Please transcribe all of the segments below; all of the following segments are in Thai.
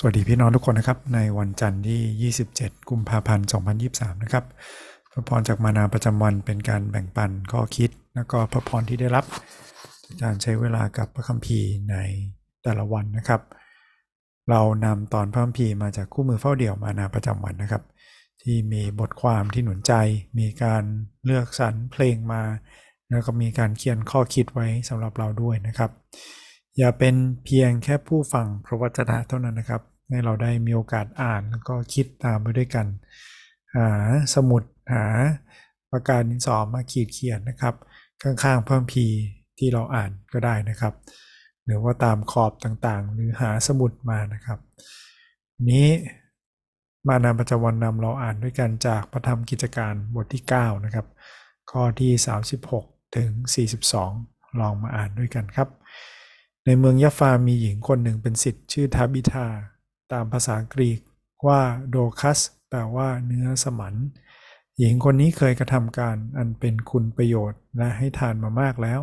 สวัสดีพี่น้องทุกคนนะครับ ในวันจันทร์ที่ 27 กุมภาพันธ์ 2023 นะครับ พระพรจากมานาประจำวันเป็นการแบ่งปันข้อคิด แล้วก็พระพรที่ได้รับจากการใช้เวลากับพระคัมภีร์ในแต่ละวันนะครับ เรานำตอนพระคัมภีร์มาจากคู่มือเฝ้าเดี่ยวมานาประจำวันนะครับ ที่มีบทความที่หนุนใจ มีการเลือกสรรเพลงมา แล้วก็มีการเขียนข้อคิดไว้สำหรับเราด้วยนะครับอย่าเป็นเพียงแค่ผู้ฟังพระวจนะเท่านั้นนะครับ ให้เราได้มีโอกาสอ่านแล้วก็คิดตามไปด้วยกัน หาสมุดหาปากกาดินสอมาขีดเขียนนะครับ ข้างๆเพิ่มพีที่เราอ่านก็ได้นะครับ หรือว่าตามขอบต่างๆ หรือหาสมุดมานะครับ นี้มานำประจำวันนำเราอ่านด้วยกันจากพระธรรมกิจการบทที่ 9 นะครับ ข้อที่ 36 ถึง 42 ลองมาอ่านด้วยกันครับ ในเมืองยะฟามีหญิงคนหนึ่งเป็นสิทธิ์ชื่อทาบิธา ตามภาษากรีกว่าโดคัสแปลว่าเนื้อสมัน หญิงคนนี้เคยกระทำการอันเป็นคุณประโยชน์และให้ทานมามากแล้ว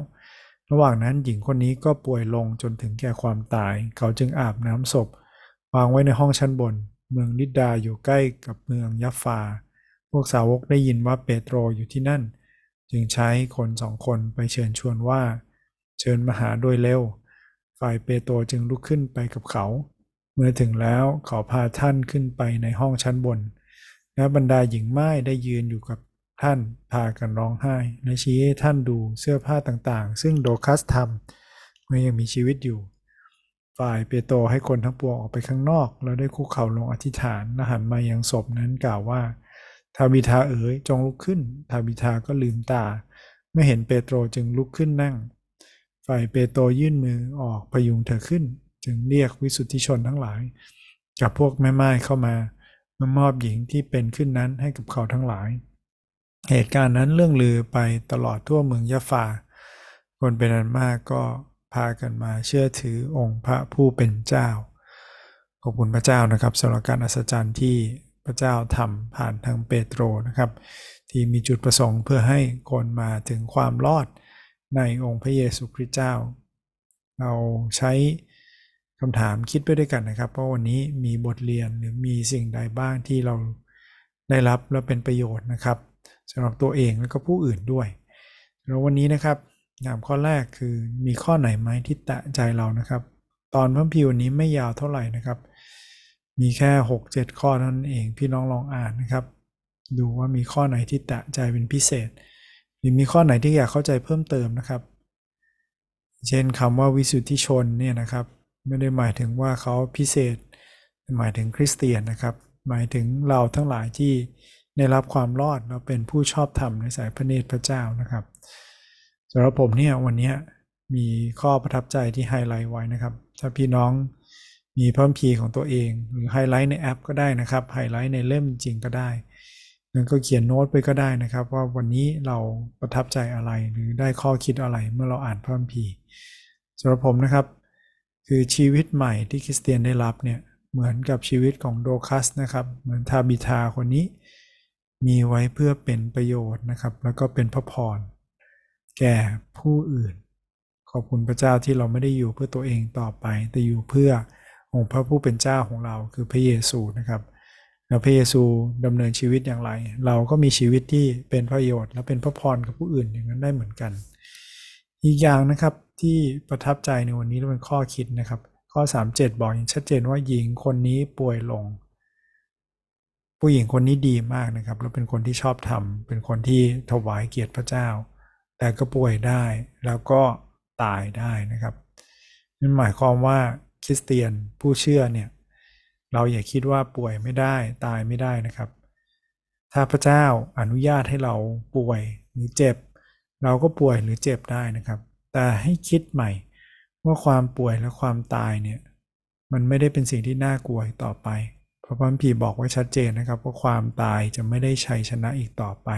ระหว่างนั้นหญิงคนนี้ก็ป่วยลงจนถึงแก่ความตาย เขาจึงอาบน้ำศพ วางไว้ในห้องชั้นบน เมืองลิดดาอยู่ใกล้กับเมืองยัฟฟา พวกสาวกได้ยินว่าเปโตรอยู่ที่นั่น จึงใช้คนสองคนไปเชิญชวนว่า เชิญมาหาโดยเร็ว ฝ่ายเปโตรจึงลุกขึ้นไปกับเขา เมื่อถึงแล้วเขาพาท่านขึ้นไปในห้องชั้นบน และบรรดาหญิงไม้ได้ยืนอยู่กับท่านพากันร้องไห้และชี้ให้ท่านดูเสื้อผ้าต่างๆ ซึ่งโดคัสทำเมื่อยังมีชีวิตอยู่ ฝ่ายเปโตรให้คนทั้งปวงออกไปข้างนอก แล้วได้คุกเข่าลงอธิษฐานและหันมายังศพนั้นกล่าวว่าทาบิทาเอ๋ยจงลุกขึ้นทาบิทาก็ลืมตาเมื่อเห็นเปโตรจึงลุกขึ้นนั่ง ฝ่ายเปโตรยื่นมือออกพยุงเธอขึ้น จึงเรียกวิสุทธิชนทั้งหลาย กับพวกแม่ไม้เข้ามามามอบหญิงที่เป็นขึ้นนั้นให้กับเขาทั้งหลาย เหตุการณ์นั้นเรื่องลือไปตลอดทั่วเมืองยะฟา คนเป็นอันมากก็พากันมาเชื่อถือองค์พระผู้เป็นเจ้า ขอบคุณพระเจ้านะครับสำหรับการอัศจรรย์ที่พระเจ้าทำผ่านทางเปโตรนะครับ ที่มีจุดประสงค์เพื่อให้คนมาถึงความรอดในองค์พระเยซูคริสต์เจ้า เราใช้ คำถามคิดไปด้วยกันนะครับว่าะวันนี้มีบทเรียนหรือมีสิ่งใดบ้างที่เราได้รับและเป็นประโยชน์นะครับสำหรับตัวเองและก็ผู้อื่นด้วยแล้ววันนี้นะครับถามข้อแรกคือมีข้อไหนไหมที่แตะใจเรานะครับ ตอนพระพิวนี้ไม่ยาวเท่าไหร่นะครับ มีแค่ 6-7 ข้อนั้นเองพี่น้องลองอ่านนะครับ ดูว่ามีข้อไหนที่แตะใจเป็นพิเศษ หรือมีข้อไหนที่อยากเข้าใจเพิ่มเติมนะครับ เช่นคำว่าวิสุทธิชนเนี่ยนะครับ ไม่ได้หมายถึงว่าเขาพิเศษ หมายถึงคริสเตียนนะครับ หมายถึงเราทั้งหลายที่ได้รับความรอดเราเป็นผู้ชอบธรรมในสายพระเนตรพระเจ้านะครับสำหรับผมเนี่ยวันนี้มีข้อประทับใจที่ไฮไลท์ไว้นะครับ ถ้าพี่น้องมีพระคัมภีร์ของตัวเอง หรือไฮไลท์ในแอปก็ได้นะครับไฮไลท์ในเล่มจริงก็ได้นั่นก็เขียนโน้ตไปก็ได้นะครับ ว่าวันนี้เราประทับใจอะไรหรือได้ข้อคิดอะไรเมื่อเราอ่านพระคัมภีร์สำหรับผมนะครับ คือชีวิตใหม่ที่คริสเตียนได้รับเนี่ยเหมือนกับชีวิตของโดรคัสนะครับเหมือนทาบิทาคนนี้ มีไว้เพื่อเป็นประโยชน์นะครับ แล้วก็เป็นพระพรแก่ผู้อื่น ขอบคุณพระเจ้าที่เราไม่ได้อยู่เพื่อตัวเองต่อไป แต่อยู่เพื่อองค์พระผู้เป็นเจ้าของเราคือพระเยซูนะครับแล้วพระเยซูดำเนินชีวิตอย่างไร เราก็มีชีวิตที่เป็นประโยชน์ และเป็นพระพรกับผู้อื่นอย่างนั้นได้เหมือนกัน อีกอย่างนะครับ ที่ประทับใจในวันนี้เป็นข้อคิดนะครับ ข้อ 37 บอกอย่างชัดเจนว่าหญิงคนนี้ป่วยลง ผู้หญิงคนนี้ดีมากนะครับแล้วเป็นคนที่ชอบทำเป็นคนที่ถวายเกียรติพระเจ้า แต่ก็ป่วยได้แล้วก็ตายได้นะครับนั่นหมายความว่าคริสเตียนผู้เชื่อเนี่ยเราอย่าคิดว่าป่วยไม่ได้ตายไม่ได้นะครับ ถ้าพระเจ้าอนุญาตให้เราป่วยหรือเจ็บ เราก็ป่วยหรือเจ็บได้นะครับ แต่ให้คิดใหม่ ว่าความป่วยและความตายเนี่ยมันไม่ได้เป็นสิ่งที่น่ากลัวต่อไปเพราะพระพีบอกไว้ชัดเจนนะครับว่าความตายจะไม่ได้ชัยชนะอีกต่อไป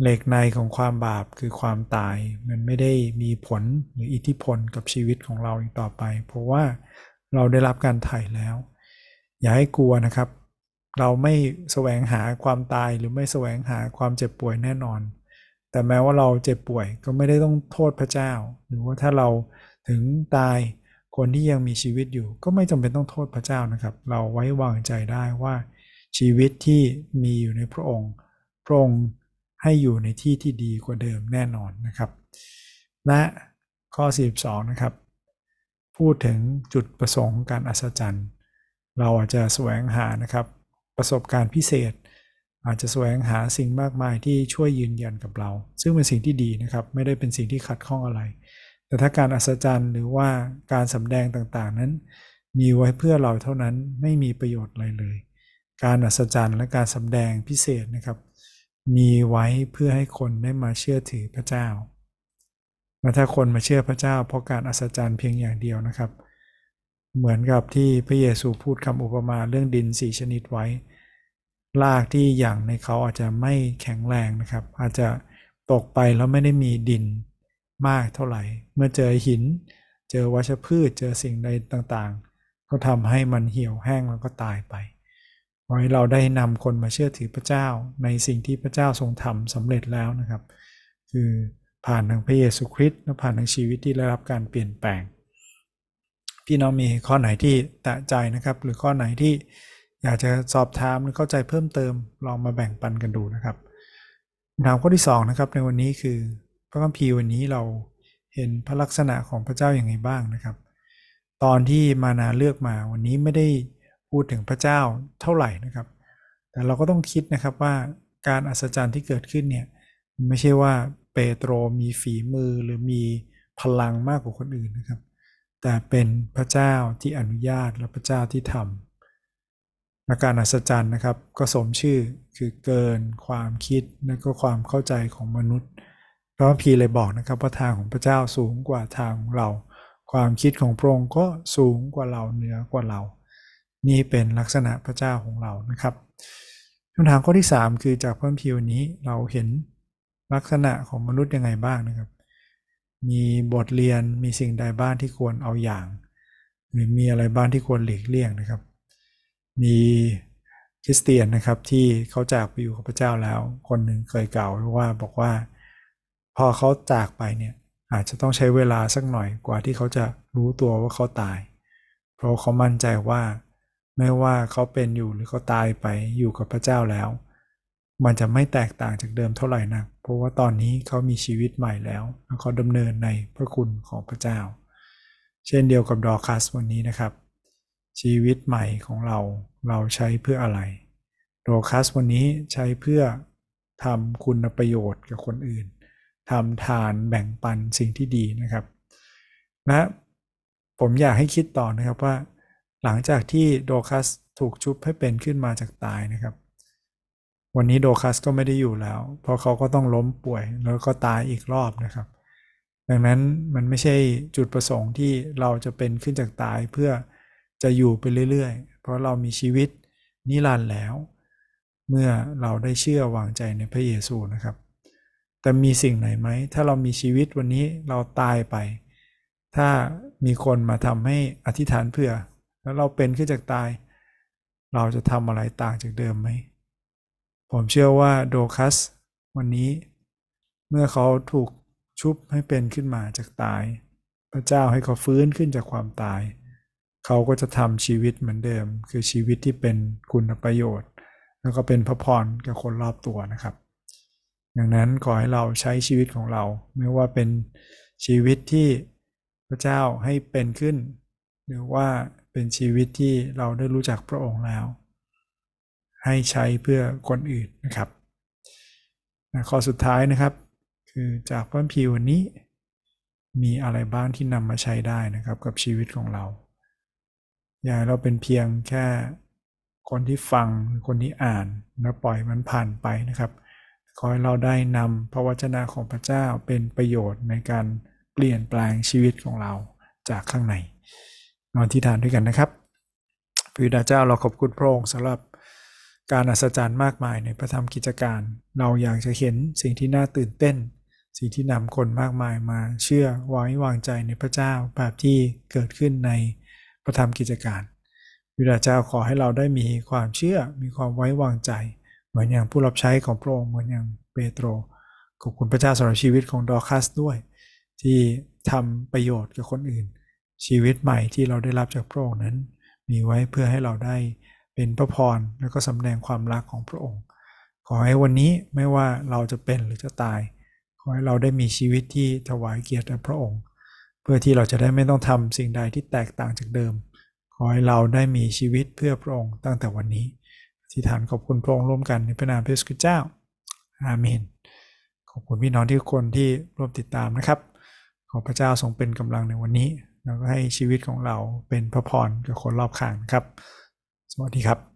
เหล็กในของความบาปคือความตายมันไม่ได้มีผลหรืออิทธิพลกับชีวิตของเราอีกต่อไป เพราะว่าเราได้รับการไถ่แล้ว อย่าให้กลัวนะครับ เราไม่แสวงหาความตายหรือไม่แสวงหาความเจ็บป่วยแน่นอน แต่แม้ว่าเราเจ็บป่วยก็ไม่ได้ต้องโทษพระเจ้า หรือว่าถ้าเราถึงตายคนที่ยังมีชีวิตอยู่ ก็ไม่จำเป็นต้องโทษพระเจ้านะครับ เราไว้วางใจได้ว่าชีวิตที่มีอยู่ในพระองค์ พระองค์ให้อยู่ในที่ที่ดีกว่าเดิมแน่นอนนะครับ และข้อ 42 นะครับ พูดถึงจุดประสงค์การอัศจรรย์ เราอาจจะแสวงหานะครับ ประสบการณ์พิเศษ อาจจะแสวงหาสิ่งมากมายที่ช่วยยืนยันกับเรา ซึ่งเป็นสิ่งที่ดีนะครับ ไม่ได้เป็นสิ่งที่ขัดข้องอะไร แต่ถ้าการอัศจรรย์หรือว่าการสำแดงต่างๆนั้น มีไว้เพื่อเราเท่านั้นไม่มีประโยชน์อะไรเลย การอัศจรรย์และการสำแดงพิเศษนะครับ มีไว้เพื่อให้คนได้มาเชื่อถือพระเจ้าและถ้าคนมาเชื่อพระเจ้า เพราะการอัศจรรย์เพียงอย่างเดียวนะครับ เหมือนกับที่พระเยซูพูดคำอุปมาเรื่องดินสี่ชนิดไว้ รากที่อย่างในเขาอาจจะไม่แข็งแรงนะครับ อาจจะตกไปแล้วไม่ได้มีดินมากเท่าไหร่ เมื่อเจอหิน เจอวัชพืช เจอสิ่งใดต่างๆ ก็ทำให้มันเหี่ยวแห้งแล้วก็ตายไปขอให้เราได้นำคนมาเชื่อถือพระเจ้า ในสิ่งที่พระเจ้าทรงทำสำเร็จแล้วนะครับ คือผ่านทางพระเยซูคริสต์และผ่านทางชีวิตที่ได้รับการเปลี่ยนแปลง พี่น้องมีข้อไหนที่แตะใจนะครับ หรือข้อไหนที่ อยากจะสอบถามหรือเข้าใจเพิ่มเติมลองมาแบ่งปันกันดูนะครับถามข้อที่2นะครับในวันนี้คือพระคัมภีร์วันนี้เราเห็นพระลักษณะของพระเจ้าอย่างไรบ้างนะครับ ตอนที่มานาเลือกมาวันนี้ไม่ได้พูดถึงพระเจ้าเท่าไหร่นะครับ แต่เราก็ต้องคิดนะครับว่าการอัศจรรย์ที่เกิดขึ้นเนี่ยไม่ใช่ว่าเปโตรมีฝีมือหรือมีพลังมากกว่าคนอื่นนะครับ แต่เป็นพระเจ้าที่อนุญาตและพระเจ้าที่ทำ และการอัศจรรย์นะครับ ก็สมชื่อคือเกินความคิดและก็ความเข้าใจของมนุษย์พระพีเลยบอกนะครับว่าทางของพระเจ้าสูงกว่าทางของเรา ความคิดของพระองค์ก็สูงกว่าเราเหนือกว่าเรา นี่เป็นลักษณะพระเจ้าของเรานะครับคำถามข้อที่ 3 คือจากพระพีวันนี้เราเห็นลักษณะของมนุษย์ยังไงบ้างนะครับ มีบทเรียนมีสิ่งใดบ้างที่ควรเอาอย่าง หรือมีอะไรบ้างที่ควรหลีกเลี่ยงนะครับ มีคริสเตียนนะครับที่เขาจากไปอยู่กับพระเจ้าแล้ว คนหนึ่งเคยกล่าวว่าบอกว่า พอเขาจากไปเนี่ยอาจจะต้องใช้เวลาสักหน่อยกว่าที่เขาจะรู้ตัวว่าเขาตาย เพราะเขามั่นใจว่าไม่ว่าเขาเป็นอยู่หรือเขาตายไปอยู่กับพระเจ้าแล้ว มันจะไม่แตกต่างจากเดิมเท่าไหร่นักเพราะว่าตอนนี้เขามีชีวิตใหม่แล้วแล้วเขาดำเนินในพระคุณของพระเจ้า เช่นเดียวกับดอคัสวันนี้นะครับ ชีวิตใหม่ของเราเราใช้เพื่ออะไรดอคัสวันนี้ใช้เพื่อทำคุณประโยชน์กับคนอื่นทำทานแบ่งปันสิ่งที่ดีนะครับนะผมอยากให้คิดต่อนะครับว่า หลังจากที่โดคัสถูกชุบให้เป็นขึ้นมาจากตายนะครับ วันนี้โดคัสก็ไม่ได้อยู่แล้ว เพราะเขาก็ต้องล้มป่วยแล้วก็ตายอีกรอบนะครับ ดังนั้นมันไม่ใช่จุดประสงค์ที่เราจะเป็นขึ้นจากตายเพื่อ จะอยู่ไปเรื่อยๆ เพราะเรามีชีวิตนิรันดร์แล้ว เมื่อเราได้เชื่อวางใจในพระเยซูนะครับ แต่มีสิ่งไหนไหม ถ้าเรามีชีวิตวันนี้เราตายไป ถ้ามีคนมาทำให้อธิษฐานเพื่อ แล้วเราเป็นขึ้นจากตาย เราจะทำอะไรต่างจากเดิมไหม ผมเชื่อว่าโดคัส วันนี้ เมื่อเขาถูกชุบให้เป็นขึ้นมาจากตาย พระเจ้าให้เขาฟื้นขึ้นจากความตาย เขาก็จะทำชีวิตเหมือนเดิม คือชีวิตที่เป็นคุณประโยชน์ แล้วก็เป็นพระพรกับคนรอบตัวนะครับ ดังนั้นขอให้เราใช้ชีวิตของเรา ไม่ว่าเป็นชีวิตที่พระเจ้าให้เป็นขึ้น หรือว่าเป็นชีวิตที่เราได้รู้จักพระองค์แล้ว ให้ใช้เพื่อคนอื่นนะครับข้อสุดท้ายนะครับ คือจากพระพีวันนี้ มีอะไรบ้างที่นำมาใช้ได้นะครับกับชีวิตของเรา อย่าเราเป็นเพียงแค่คนที่ฟังคนที่อ่านแล้วปล่อยมันผ่านไปนะครับ ขอให้เราได้นำพระวจนะของพระเจ้าเป็นประโยชน์ในการเปลี่ยนแปลงชีวิตของเราจากข้างในนอนที่ทานด้วยกันนะครับพระดาเจ้าเราขอบคุณพระองค์สำหรับการอัศจรรย์มากมายในพระธรรมกิจการ เราอยากจะเห็นสิ่งที่น่าตื่นเต้น สิ่งที่นำคนมากมายมาเชื่อไว้วางใจในพระเจ้าแบบที่เกิดขึ้นใน พระธรรมกิจการวิดาเจ้าขอให้เราได้มีความเชื่อมีความไว้วางใจ เหมือนอย่างผู้รับใช้ของพระองค์เหมือนอย่างเปโตรขอบคุณพระเจ้าสำหรับชีวิตของดอคัสด้วย ที่ทำประโยชน์กับคนอื่น ชีวิตใหม่ที่เราได้รับจากพระองค์นั้น มีไว้เพื่อให้เราได้เป็นพระพรแล้วก็สำแดงความรักของพระองค์ ขอให้วันนี้ไม่ว่าเราจะเป็นหรือจะตาย ขอให้เราได้มีชีวิตที่ถวายเกียรติแด่พระองค์ เพื่อที่เราจะได้ไม่ต้องทำสิ่งใดที่แตกต่างจากเดิม ขอให้เราได้มีชีวิตเพื่อพระองค์ตั้งแต่วันนี้อธิษฐานขอบคุณพระองค์ร่วมกันในพระนามพระสต์เจ้า อาเมน ขอบคุณพี่น้องที่ทุกคนที่ร่วมติดตามนะครับ ขอพระเจ้าทรงเป็นกำลังในวันนี้ แล้วก็ให้ชีวิตของเราเป็นพระพรกับคนรอบข้างครับ สวัสดีครับ